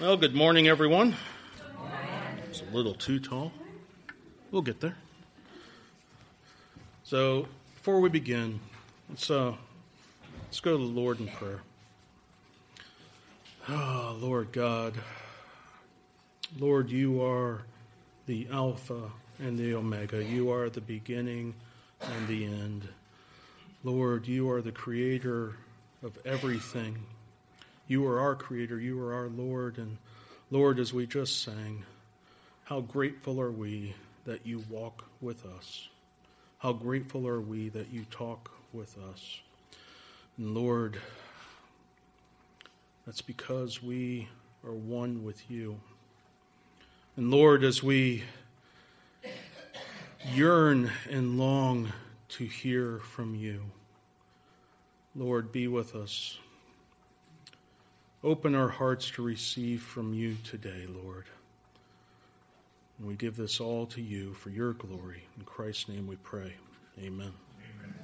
Well, good morning, everyone. It's a little too tall. We'll get there. So, before we begin, let's uh, let's go to the Lord in prayer. Ah, oh, Lord God, Lord, you are the Alpha and the Omega. You are the beginning and the end. Lord, you are the creator of everything. You are our Creator, you are our Lord. And Lord, as we just sang, how grateful are we that you walk with us? How grateful are we that you talk with us? And Lord, that's because we are one with you. And Lord, as we yearn and long to hear from you, Lord, be with us. Open our hearts to receive from you today, Lord. And we give this all to you for your glory. In Christ's name we pray. Amen. Amen.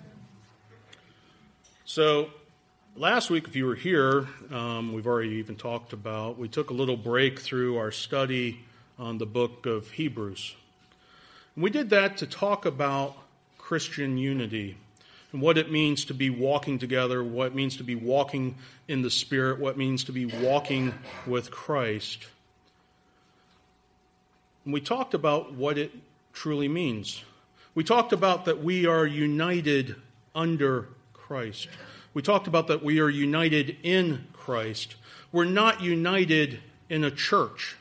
So, last week, if you were here, um, we've already even talked about, we took a little break through our study on the book of Hebrews. And we did that to talk about Christian unity and what it means to be walking together, what it means to be walking in the Spirit, what it means to be walking with Christ. And we talked about what it truly means. We talked about that we are united under Christ. We talked about that we are united in Christ. We're not united in a church.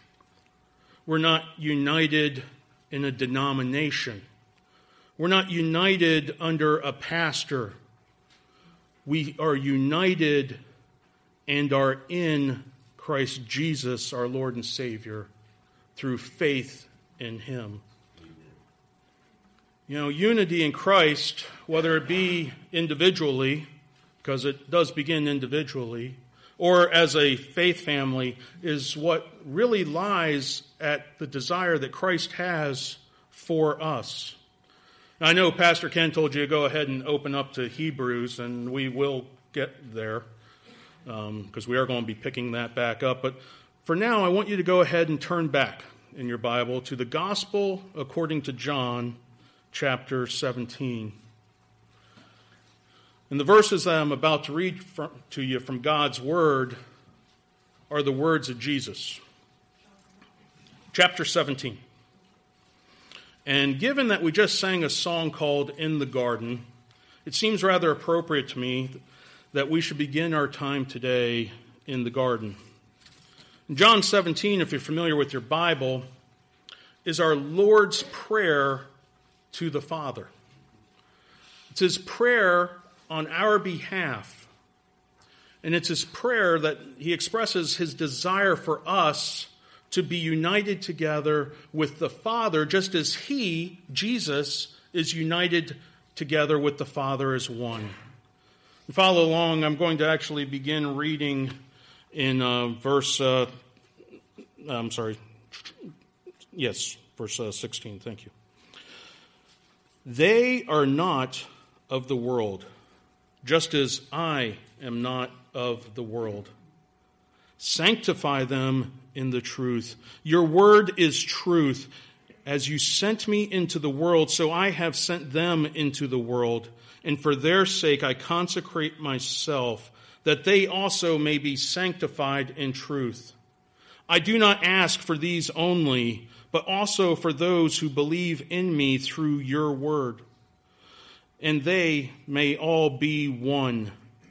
We're not united in a denomination. We're not united under a pastor. We are united and are in Christ Jesus, our Lord and Savior, through faith in Him. You know, unity in Christ, whether it be individually, because it does begin individually, or as a faith family, is what really lies at the desire that Christ has for us. I know Pastor Ken told you to go ahead and open up to Hebrews, and we will get there because um, we are going to be picking that back up. But for now, I want you to go ahead and turn back in your Bible to the Gospel according to John, chapter 17. And the verses that I'm about to read from, to you from God's Word are the words of Jesus. Chapter 17. And given that we just sang a song called In the Garden, it seems rather appropriate to me that we should begin our time today in the garden. In John 17, if you're familiar with your Bible, is our Lord's Prayer to the Father. It's his prayer on our behalf. And it's his prayer that he expresses his desire for us to be united together with the Father, just as He, Jesus, is united together with the Father as one. Follow along. I'm going to actually begin reading in uh, verse, uh, I'm sorry, yes, verse uh, 16. Thank you. They are not of the world, just as I am not of the world. Sanctify them in the truth. Your word is truth. As you sent me into the world, so I have sent them into the world. And for their sake I consecrate myself, that they also may be sanctified in truth. I do not ask for these only, but also for those who believe in me through your word. And they may all be one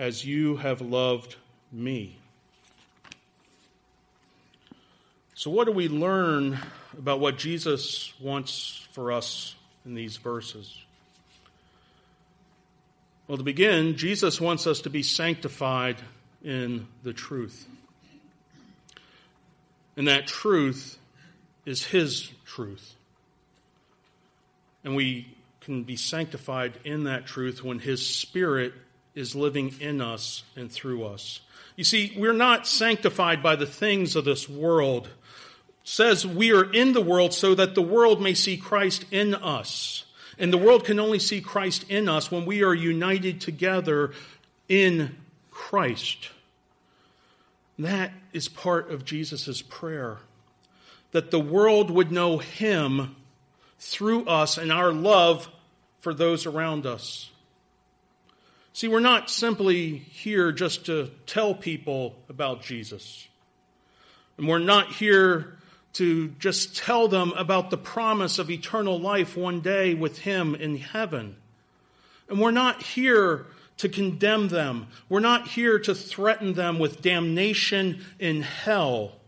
as you have loved me. So, what do we learn about what Jesus wants for us in these verses? Well, to begin, Jesus wants us to be sanctified in the truth. And that truth is His truth. And we can be sanctified in that truth when His Spirit is living in us and through us. You see, we're not sanctified by the things of this world. It says we are in the world so that the world may see Christ in us. And the world can only see Christ in us when we are united together in Christ. That is part of Jesus' prayer. That the world would know him through us and our love for those around us. See, we're not simply here just to tell people about Jesus. And we're not here to just tell them about the promise of eternal life one day with Him in heaven. And we're not here to condemn them. We're not here to threaten them with damnation in hell.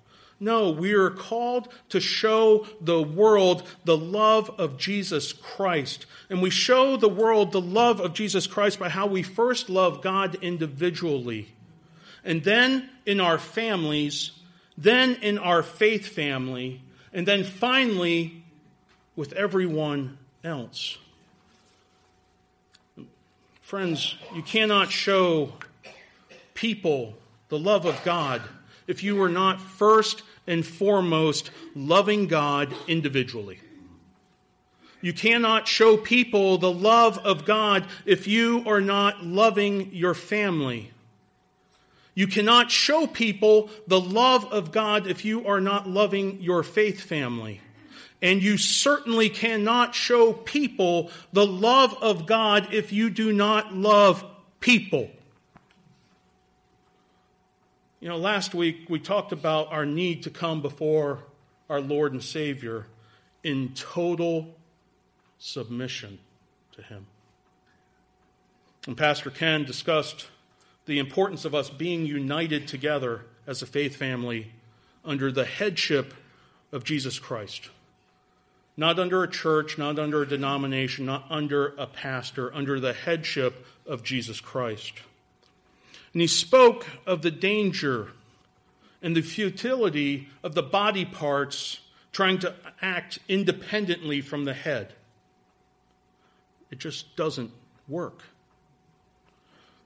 No, we are called to show the world the love of Jesus Christ. And we show the world the love of Jesus Christ by how we first love God individually. And then in our families, then in our faith family, and then finally with everyone else. Friends, you cannot show people the love of God if you are not first and foremost loving God individually. You cannot show people the love of God if you are not loving your family. You cannot show people the love of God if you are not loving your faith family. And you certainly cannot show people the love of God if you do not love people. You know, last week we talked about our need to come before our Lord and Savior in total submission to Him. And Pastor Ken discussed the importance of us being united together as a faith family under the headship of Jesus Christ. Not under a church, not under a denomination, not under a pastor, under the headship of Jesus Christ. And he spoke of the danger and the futility of the body parts trying to act independently from the head. It just doesn't work.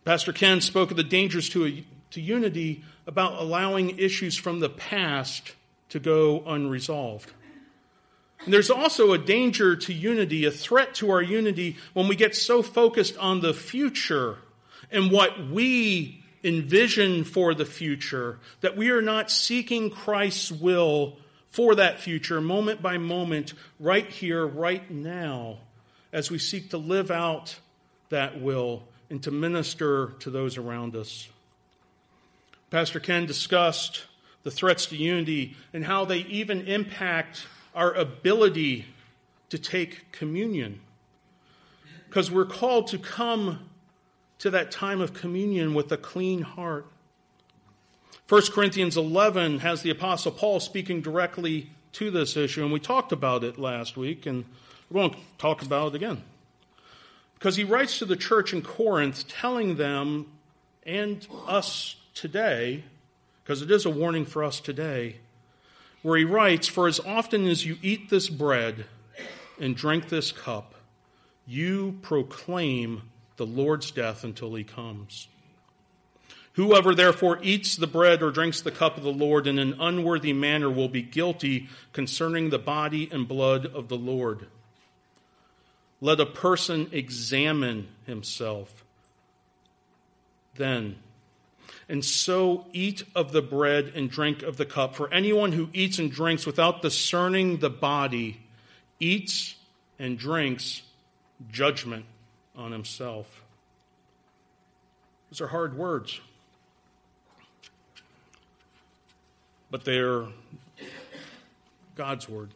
Pastor Ken spoke of the dangers to, a, to unity about allowing issues from the past to go unresolved. And there's also a danger to unity, a threat to our unity, when we get so focused on the future and what we envision for the future, that we are not seeking Christ's will for that future moment by moment, right here, right now, as we seek to live out that will and to minister to those around us. Pastor Ken discussed the threats to unity and how they even impact our ability to take communion. Because we're called to come to that time of communion with a clean heart. 1 Corinthians 11 has the Apostle Paul speaking directly to this issue, and we talked about it last week, and we won't talk about it again. Because he writes to the church in Corinth, telling them and us today, because it is a warning for us today, where he writes, For as often as you eat this bread and drink this cup, you proclaim the Lord's death until he comes. Whoever therefore eats the bread or drinks the cup of the Lord in an unworthy manner will be guilty concerning the body and blood of the Lord. Let a person examine himself then, and so eat of the bread and drink of the cup. For anyone who eats and drinks without discerning the body eats and drinks judgment on himself. Those are hard words. But they're God's word.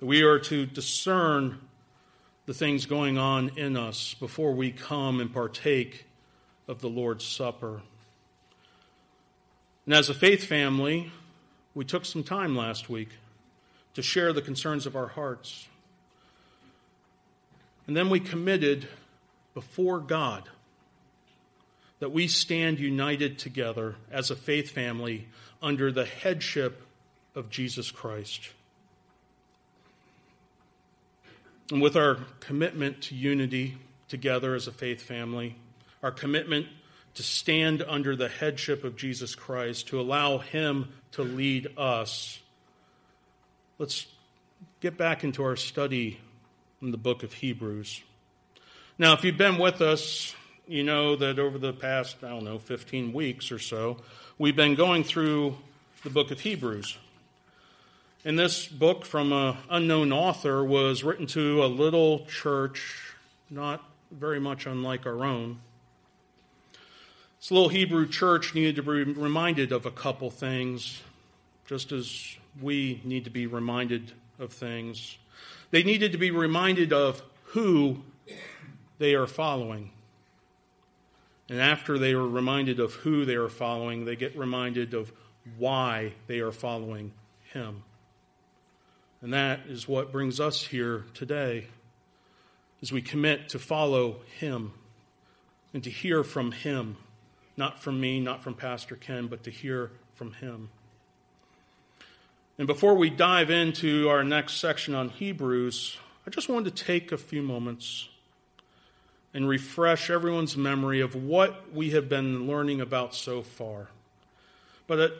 We are to discern the things going on in us before we come and partake of the Lord's Supper. And as a faith family, we took some time last week to share the concerns of our hearts. And then we committed before God that we stand united together as a faith family under the headship of Jesus Christ. And with our commitment to unity together as a faith family, our commitment to stand under the headship of Jesus Christ, to allow Him to lead us, let's get back into our study the book of Hebrews. Now, if you've been with us, you know that over the past, I don't know, 15 weeks or so, we've been going through the book of Hebrews. And this book from an unknown author was written to a little church, not very much unlike our own. This little Hebrew church needed to be reminded of a couple things, just as we need to be reminded of things. They needed to be reminded of who they are following. And after they are reminded of who they are following, they get reminded of why they are following Him. And that is what brings us here today as we commit to follow Him and to hear from Him. Not from me, not from Pastor Ken, but to hear from Him. And before we dive into our next section on Hebrews, I just wanted to take a few moments and refresh everyone's memory of what we have been learning about so far. But it,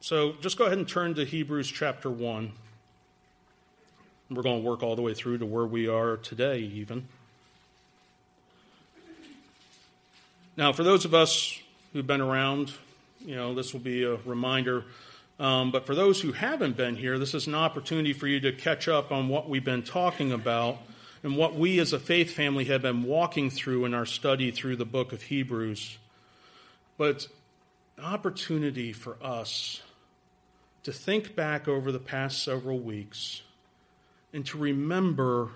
so just go ahead and turn to Hebrews chapter 1. We're going to work all the way through to where we are today, even. Now, for those of us who've been around, you know, this will be a reminder. Um, but for those who haven't been here, this is an opportunity for you to catch up on what we've been talking about and what we as a faith family have been walking through in our study through the book of Hebrews. But an opportunity for us to think back over the past several weeks and to remember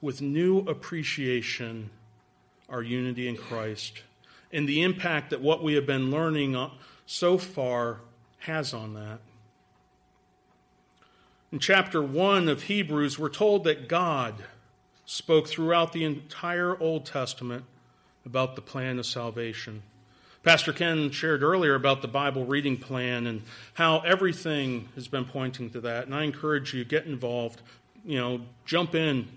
with new appreciation our unity in Christ and the impact that what we have been learning so far has on that. In chapter 1 of Hebrews, we're told that God spoke throughout the entire Old Testament about the plan of salvation. Pastor Ken shared earlier about the Bible reading plan and how everything has been pointing to that. And I encourage you, get involved. You know, jump in.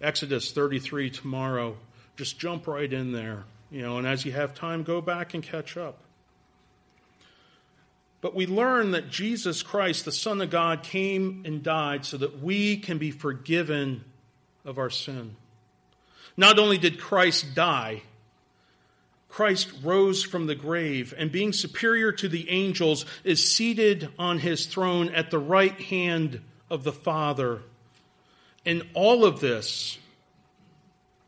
Exodus 33 tomorrow. Just jump right in there. You know, and as you have time, go back and catch up. But we learn that Jesus Christ, the Son of God, came and died so that we can be forgiven of our sin. Not only did Christ die, Christ rose from the grave and, being superior to the angels, is seated on his throne at the right hand of the Father. And all of this,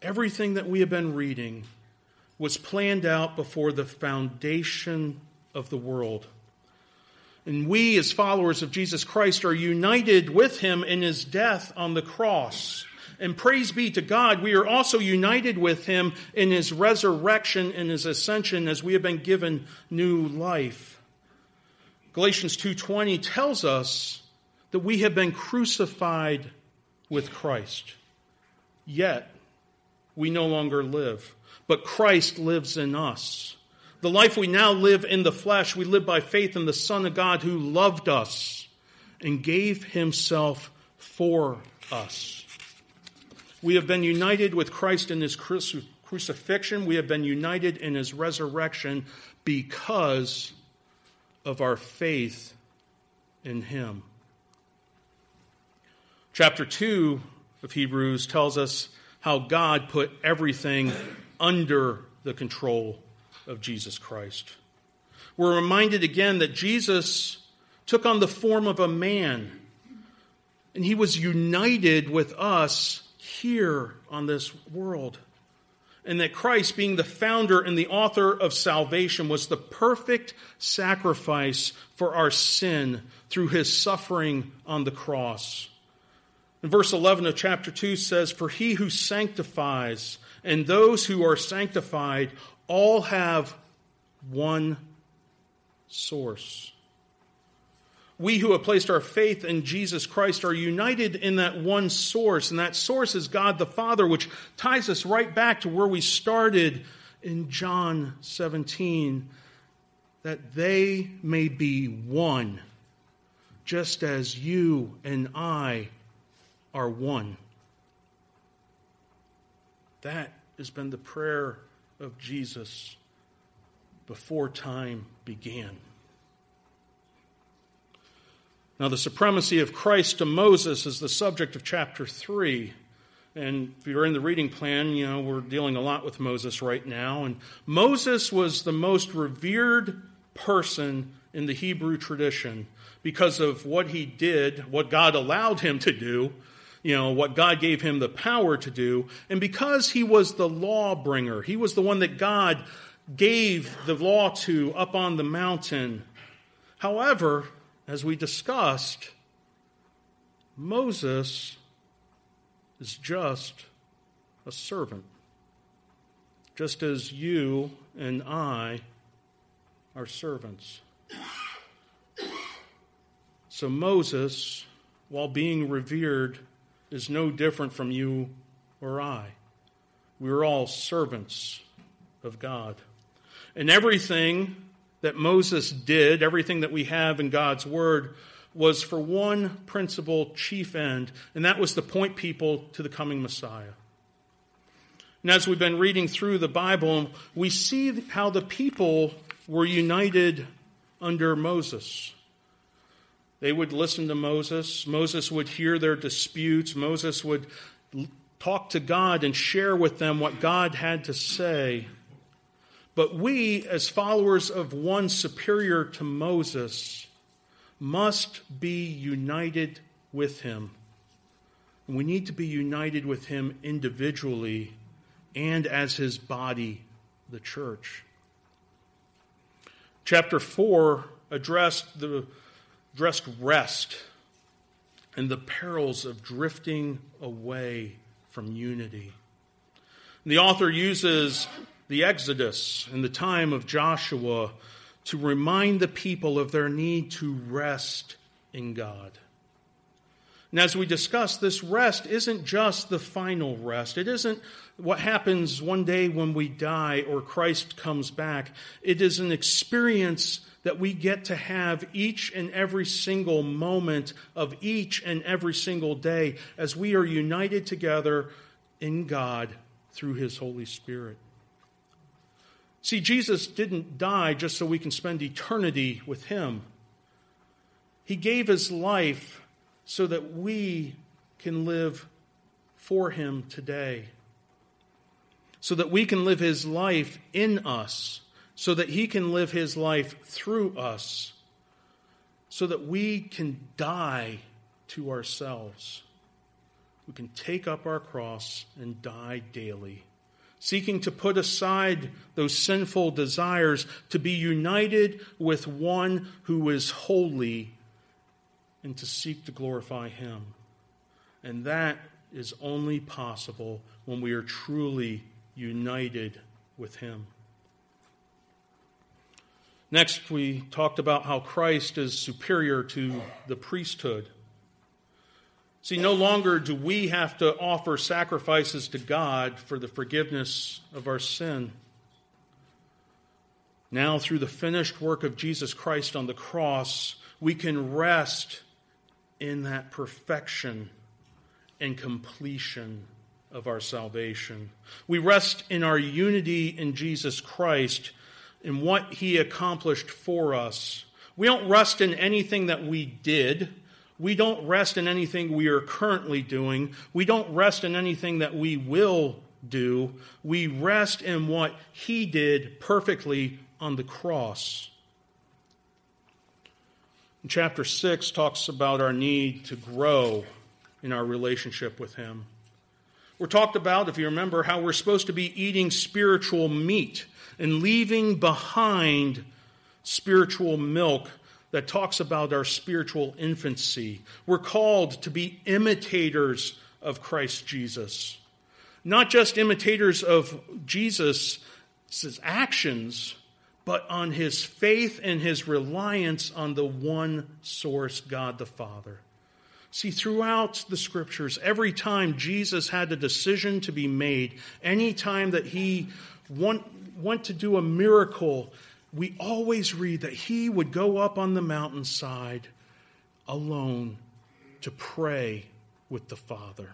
everything that we have been reading, was planned out before the foundation of the world. And we, as followers of Jesus Christ, are united with him in his death on the cross. And praise be to God, we are also united with him in his resurrection and his ascension as we have been given new life. Galatians 2:20 tells us that we have been crucified with Christ. Yet we no longer live, but Christ lives in us. The life we now live in the flesh, we live by faith in the Son of God who loved us and gave himself for us. We have been united with Christ in his crucifixion. We have been united in his resurrection because of our faith in him. Chapter 2 of Hebrews tells us how God put everything under the control of Jesus Christ. We're reminded again that Jesus took on the form of a man, and he was united with us here on this world. And that Christ, being the founder and the author of salvation, was the perfect sacrifice for our sin through his suffering on the cross. And verse 11 of chapter 2 says, For he who sanctifies and those who are sanctified all have one source. We who have placed our faith in Jesus Christ are united in that one source, and that source is God the Father, which ties us right back to where we started in John 17 that they may be one, just as you and I are one. That has been the prayer of Jesus before time began. Now, the supremacy of Christ to Moses is the subject of chapter 3. And if you're in the reading plan, you know, we're dealing a lot with Moses right now. And Moses was the most revered person in the Hebrew tradition because of what he did, what God allowed him to do, you know, what God gave him the power to do, and because he was the law bringer. He was the one that God gave the law to up on the mountain. However, as we discussed, Moses is just a servant, just as you and I are servants. So Moses, while being revered, is no different from you or I. We're all servants of God. And everything that Moses did, everything that we have in God's Word, was for one principal chief end, and that was to point people to the coming Messiah. And as we've been reading through the Bible, we see how the people were united under Moses. They would listen to Moses. Moses would hear their disputes. Moses would talk to God and share with them what God had to say. But we, as followers of one superior to Moses, must be united with him. We need to be united with him individually and as his body, the church. Chapter 4 addressed the addressed rest and the perils of drifting away from unity. The author uses the Exodus and the time of Joshua to remind the people of their need to rest in God. And as we discussed, this rest isn't just the final rest. It isn't what happens one day when we die or Christ comes back. It is an experience that we get to have each and every single moment of each and every single day as we are united together in God through His Holy Spirit. See, Jesus didn't die just so we can spend eternity with Him. He gave His life so that we can live for Him today, so that we can live His life in us so that he can live his life through us, so that we can die to ourselves. We can take up our cross and die daily, seeking to put aside those sinful desires to be united with one who is holy and to seek to glorify him. And that is only possible when we are truly united with him. Next, we talked about how Christ is superior to the priesthood. See, no longer do we have to offer sacrifices to God for the forgiveness of our sin. Now, through the finished work of Jesus Christ on the cross, we can rest in that perfection and completion of our salvation. We rest in our unity in Jesus Christ in what he accomplished for us. We don't rest in anything that we did. We don't rest in anything we are currently doing. We don't rest in anything that we will do. We rest in what he did perfectly on the cross. chapter 6 talks about our need to grow in our relationship with him. We're talked about, if you remember, how we're supposed to be eating spiritual meat and leaving behind spiritual milk that talks about our spiritual infancy. We're called to be imitators of Christ Jesus. Not just imitators of Jesus' actions, but on his faith and his reliance on the one source, God the Father. See, throughout the scriptures, every time Jesus had a decision to be made, any time that he want, went to do a miracle, we always read that he would go up on the mountainside alone to pray with the Father.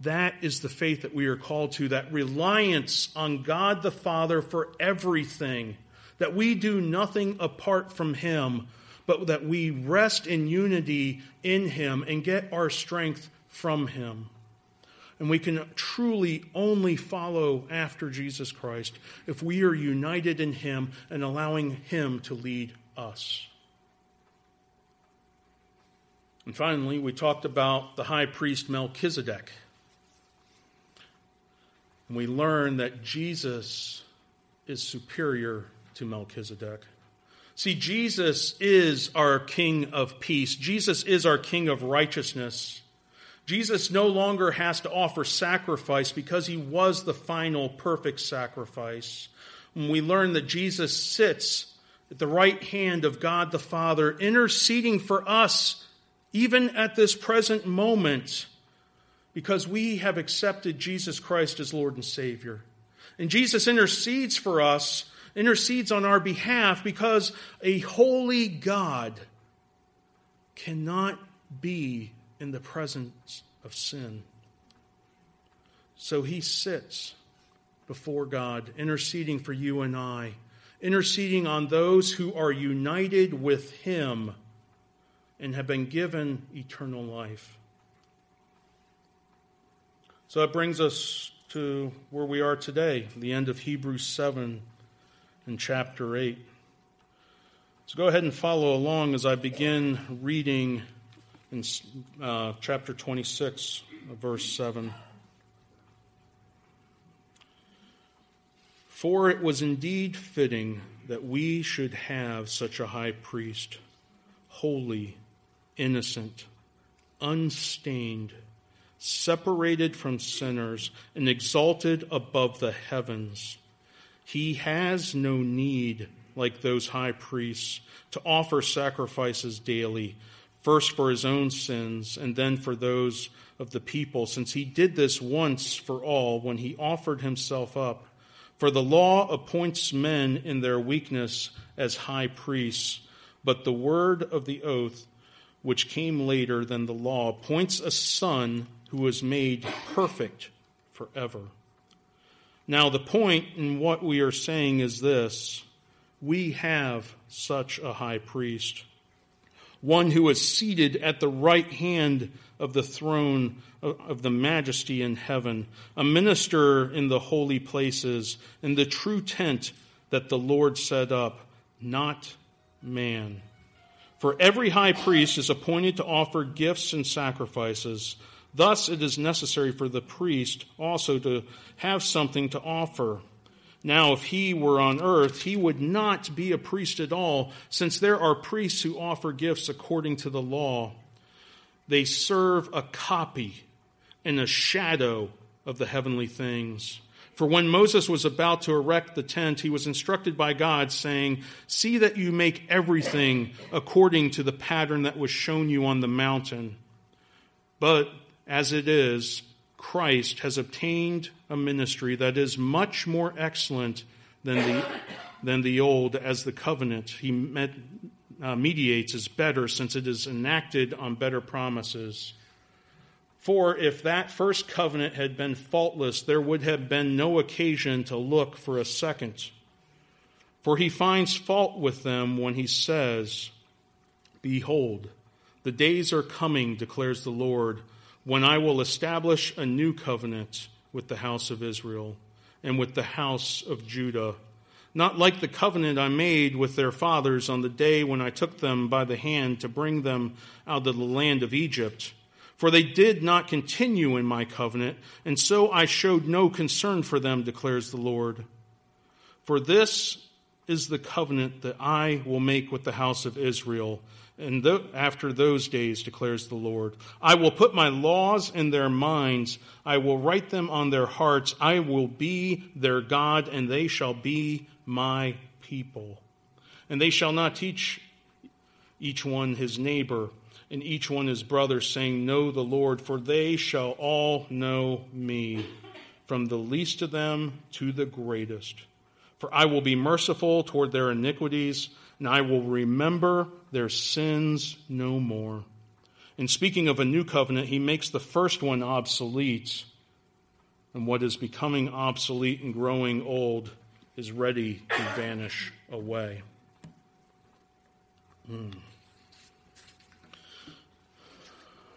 That is the faith that we are called to, that reliance on God the Father for everything, that we do nothing apart from Him, but that we rest in unity in Him and get our strength from Him. And we can truly only follow after Jesus Christ if we are united in Him and allowing Him to lead us. And finally, we talked about the high priest Melchizedek. And we learn that Jesus is superior to Melchizedek. See, Jesus is our King of peace. Jesus is our King of righteousness. Jesus no longer has to offer sacrifice because he was the final perfect sacrifice. When we learn that Jesus sits at the right hand of God the Father, interceding for us, even at this present moment, because we have accepted Jesus Christ as Lord and Savior. And Jesus intercedes for us, intercedes on our behalf, because a holy God cannot be in the presence of sin. So he sits before God, interceding for you and I, interceding on those who are united with him and have been given eternal life. So that brings us to where we are today, the end of Hebrews 7 and chapter 8. So go ahead and follow along as I begin reading in uh, chapter 26, verse 7. For it was indeed fitting that we should have such a high priest, holy, innocent, unstained separated from sinners, and exalted above the heavens. He has no need, like those high priests, to offer sacrifices daily, first for his own sins and then for those of the people, since he did this once for all when he offered himself up. For the law appoints men in their weakness as high priests, but the word of the oath, which came later than the law, appoints a son who was made perfect forever. Now, the point in what we are saying is this we have such a high priest, one who is seated at the right hand of the throne of the majesty in heaven, a minister in the holy places, in the true tent that the Lord set up, not man. For every high priest is appointed to offer gifts and sacrifices. Thus, it is necessary for the priest also to have something to offer. Now, if he were on earth, he would not be a priest at all, since there are priests who offer gifts according to the law. They serve a copy and a shadow of the heavenly things. For when Moses was about to erect the tent, he was instructed by God, saying, See that you make everything according to the pattern that was shown you on the mountain. But as it is, Christ has obtained a ministry that is much more excellent than the, than the old, as the covenant he met, uh, mediates is better, since it is enacted on better promises. For if that first covenant had been faultless, there would have been no occasion to look for a second. For he finds fault with them when he says, Behold, the days are coming, declares the Lord when I will establish a new covenant with the house of Israel and with the house of Judah, not like the covenant I made with their fathers on the day when I took them by the hand to bring them out of the land of Egypt. For they did not continue in my covenant, and so I showed no concern for them, declares the Lord. For this is the covenant that I will make with the house of Israel and th- after those days, declares the Lord, I will put my laws in their minds. I will write them on their hearts. I will be their God, and they shall be my people. And they shall not teach each one his neighbor and each one his brother, saying, Know the Lord, for they shall all know me, from the least of them to the greatest. For I will be merciful toward their iniquities and I will remember their sins no more. In speaking of a new covenant, he makes the first one obsolete, and what is becoming obsolete and growing old is ready to vanish away. Hmm.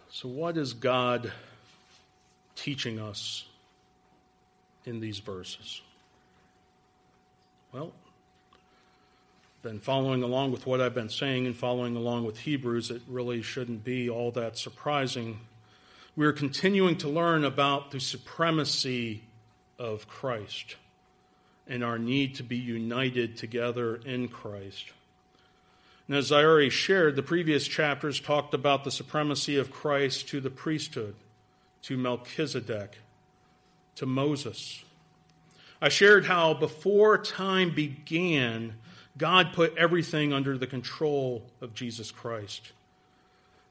So, what is God teaching us in these verses? Well, then following along with what I've been saying and following along with Hebrews, it really shouldn't be all that surprising. We're continuing to learn about the supremacy of Christ and our need to be united together in Christ. And as I already shared, the previous chapters talked about the supremacy of Christ to the priesthood, to Melchizedek, to Moses. I shared how before time began, God put everything under the control of Jesus Christ.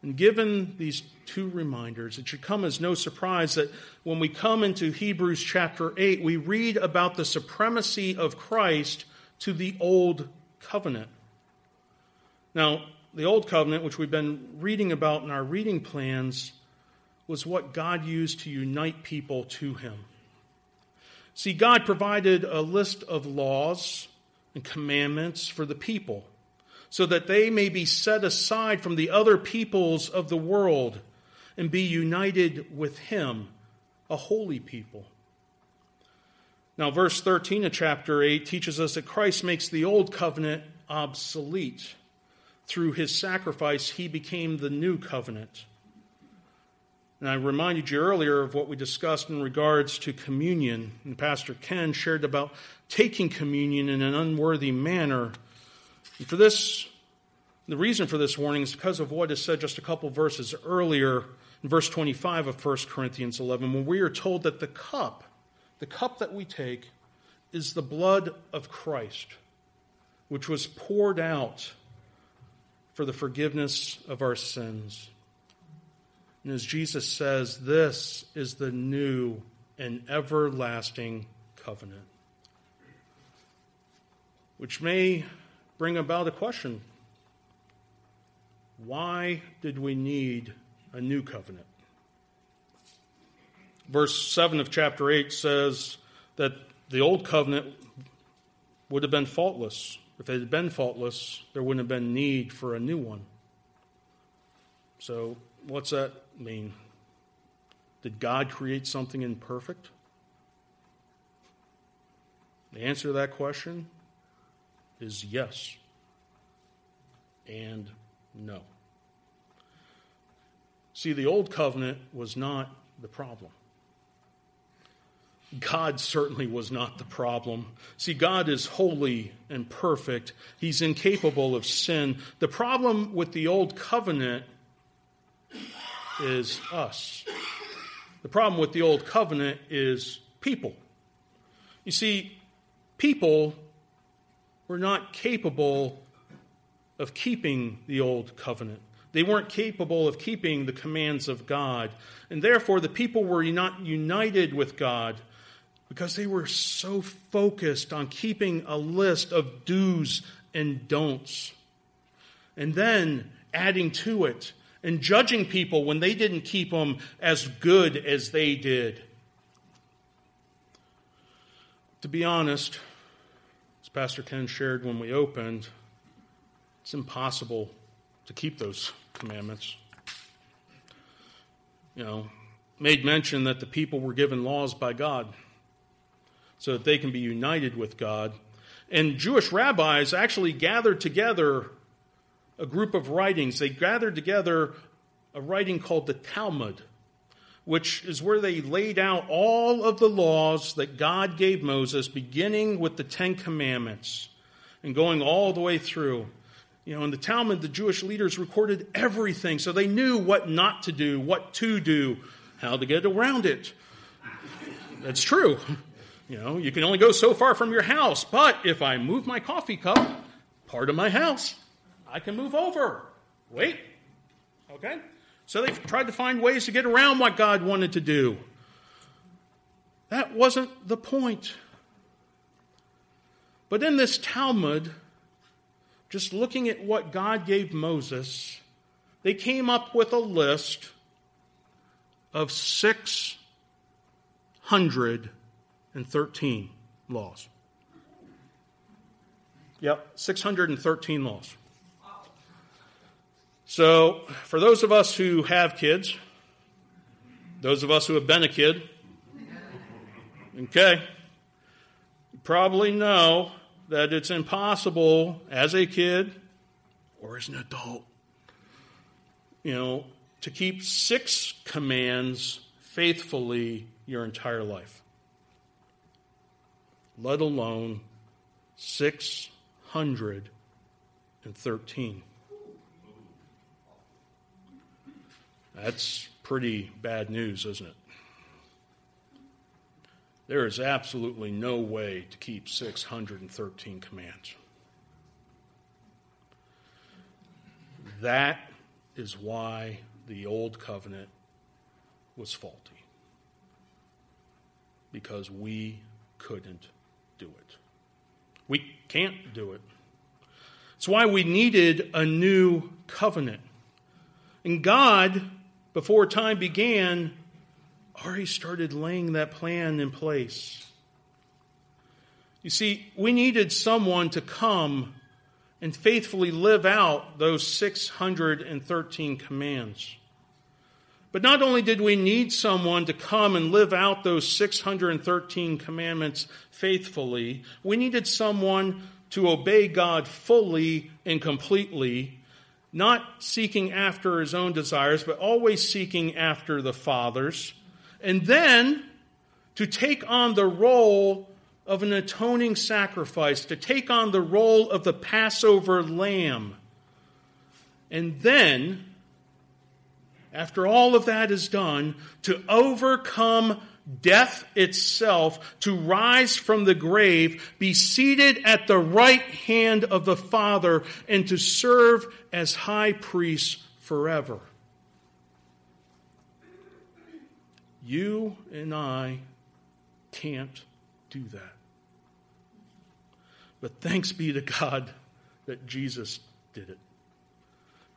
And given these two reminders, it should come as no surprise that when we come into Hebrews chapter 8, we read about the supremacy of Christ to the old covenant. Now, the Old Covenant, which we've been reading about in our reading plans, was what God used to unite people to Him. See, God provided a list of laws and commandments for the people so that they may be set aside from the other peoples of the world and be united with Him, a holy people. Now, verse 13 of chapter 8 teaches us that Christ makes the old covenant obsolete through his sacrifice, he became the new covenant. And I reminded you earlier of what we discussed in regards to communion. And Pastor Ken shared about taking communion in an unworthy manner. And for this, the reason for this warning is because of what is said just a couple verses earlier in verse 25 of 1 Corinthians 11, when we are told that the cup, the cup that we take, is the blood of Christ, which was poured out for the forgiveness of our sins. And as Jesus says, this is the new and everlasting covenant, which may bring about a question why did we need a new covenant? Verse 7 of chapter 8 says that the old covenant would have been faultless. If it had been faultless, there wouldn't have been need for a new one. So, what's that mean? Did God create something imperfect? The answer to that question is yes and no. See, the old covenant was not the problem. God certainly was not the problem. See, God is holy and perfect. He's incapable of sin. The problem with the old covenant is us. The problem with the old covenant is people. You see, people were not capable of keeping the old covenant. They weren't capable of keeping the commands of God. And therefore, the people were not united with God because they were so focused on keeping a list of do's and don'ts. And then adding to it and judging people when they didn't keep them as good as they did. To be honest, Pastor Ken shared when we opened, it's impossible to keep those commandments. You know, made mention that the people were given laws by God so that they can be united with God. And Jewish rabbis actually gathered together a group of writings. They gathered together a writing called the Talmud, which is where they laid out all of the laws that God gave Moses, beginning with the Ten Commandments and going all the way through. You know, in the Talmud, the Jewish leaders recorded everything, so they knew what not to do, what to do, how to get around it. That's true. You know, you can only go so far from your house, but if I move my coffee cup, part of my house, I can move over. Wait. Okay? So they've tried to find ways to get around what God wanted to do. That wasn't the point. But in this Talmud, just looking at what God gave Moses, they came up with a list of 613 laws. Yep, 613 laws. So, for those of us who have kids, those of us who have been a kid, okay, probably know that it's impossible as a kid or as an adult, you know, to keep six commands faithfully your entire life, let alone 613. That's pretty bad news, isn't it? There is absolutely no way to keep 613 commands. That is why the old covenant was faulty. Because we couldn't do it. We can't do it. It's why we needed a new covenant. And God, before time began, already started laying that plan in place. You see, we needed someone to come and faithfully live out those 613 commands. But not only did we need someone to come and live out those 613 commandments faithfully, we needed someone to obey God fully and completely, not seeking after his own desires, but always seeking after the Father's. And then to take on the role of an atoning sacrifice, to take on the role of the Passover lamb. And then, after all of that is done, to overcome death itself, to rise from the grave, be seated at the right hand of the Father, and to serve as high priest forever. You and I can't do that. But thanks be to God that Jesus did it.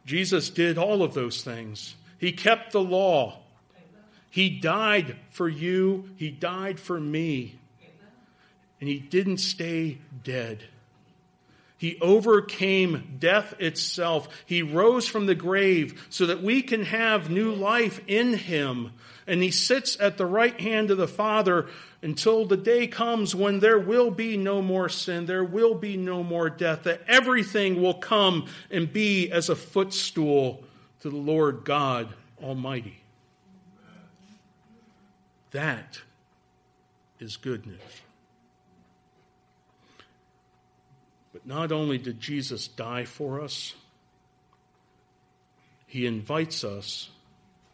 Jesus did all of those things. He kept the law. He died for you. He died for me. And he didn't stay dead. He overcame death itself. He rose from the grave so that we can have new life in him. And he sits at the right hand of the Father until the day comes when there will be no more sin, there will be no more death, that everything will come and be as a footstool to the Lord God Almighty. That is good news. But not only did Jesus die for us, he invites us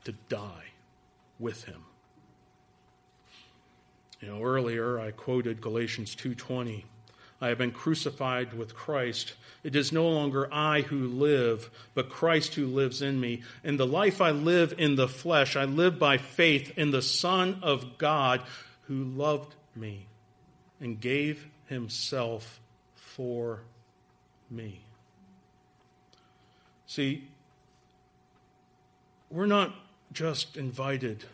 to die with him. You know, earlier I quoted Galatians 2:20. I have been crucified with Christ. It is no longer I who live, but Christ who lives in me. In the life I live in the flesh, I live by faith in the Son of God who loved me and gave himself for me. See, we're not just invited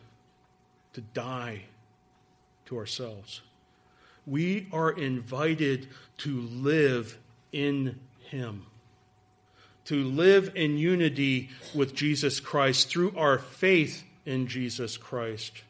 to die to ourselves. We are invited to live in Him, to live in unity with Jesus Christ through our faith in Jesus Christ.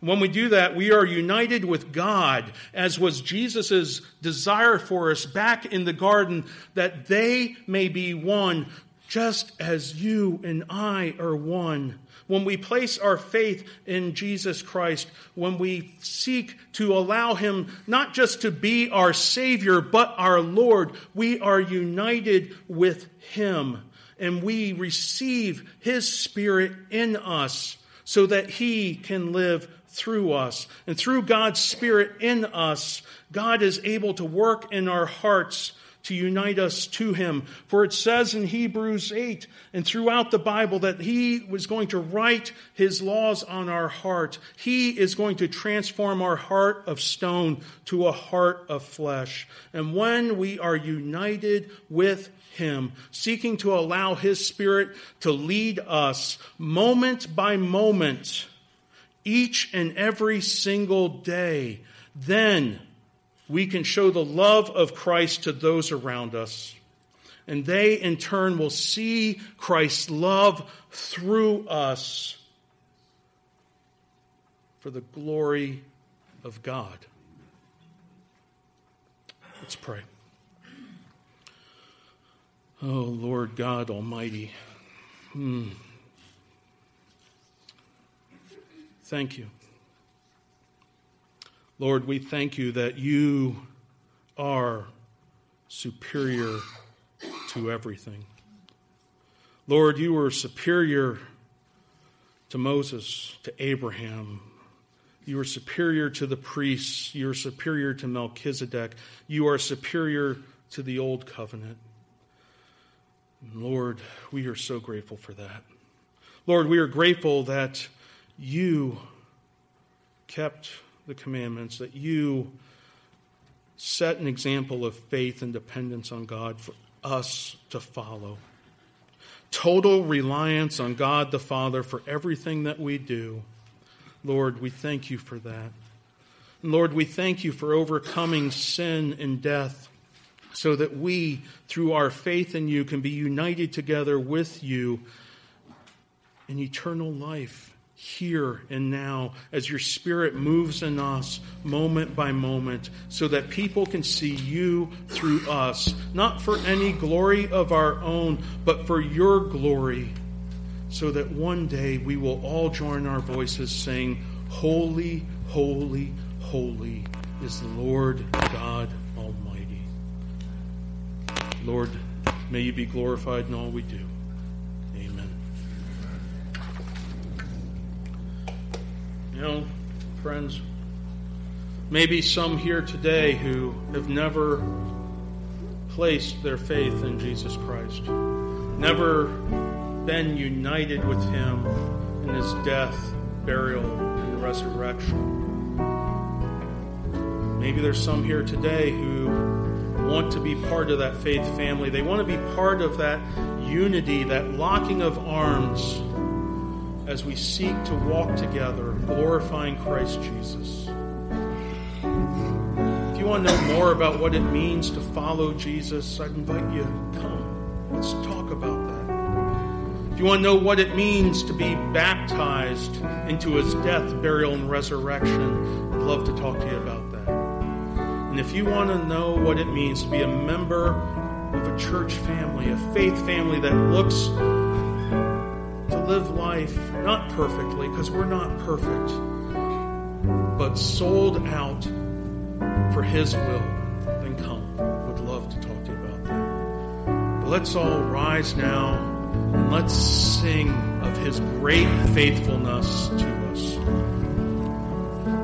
When we do that, we are united with God, as was Jesus' desire for us back in the garden, that they may be one, just as you and I are one. When we place our faith in Jesus Christ, when we seek to allow Him not just to be our Savior, but our Lord, we are united with Him and we receive His Spirit in us so that He can live through us. And through God's Spirit in us, God is able to work in our hearts to unite us to him. For it says in Hebrews 8 and throughout the Bible that he was going to write his laws on our heart. He is going to transform our heart of stone to a heart of flesh. And when we are united with him, seeking to allow his spirit to lead us moment by moment, each and every single day, then we can show the love of Christ to those around us. And they, in turn, will see Christ's love through us for the glory of God. Let's pray. Oh, Lord God Almighty. Hmm. Thank you. Lord, we thank you that you are superior to everything. Lord, you were superior to Moses, to Abraham. You are superior to the priests. You are superior to Melchizedek. You are superior to the old covenant. Lord, we are so grateful for that. Lord, we are grateful that you kept the commandments, that you set an example of faith and dependence on God for us to follow. Total reliance on God the Father for everything that we do. Lord, we thank you for that. Lord, we thank you for overcoming sin and death so that we, through our faith in you, can be united together with you in eternal life here and now as your Spirit moves in us moment by moment so that people can see you through us, not for any glory of our own, but for your glory, so that one day we will all join our voices saying, Holy, holy, holy is the Lord God Almighty. Lord, may you be glorified in all we do. You know, friends, maybe some here today who have never placed their faith in Jesus Christ, never been united with Him in His death, burial, and resurrection. Maybe there's some here today who want to be part of that faith family. They want to be part of that unity, that locking of arms as we seek to walk together, glorifying Christ Jesus. If you want to know more about what it means to follow Jesus, I'd invite you to come. Let's talk about that. If you want to know what it means to be baptized into his death, burial, and resurrection, I'd love to talk to you about that. And if you want to know what it means to be a member of a church family, a faith family that looks live life not perfectly, because we're not perfect, but sold out for His will, then come. Would love to talk to you about that. But let's all rise now and let's sing of His great faithfulness to us.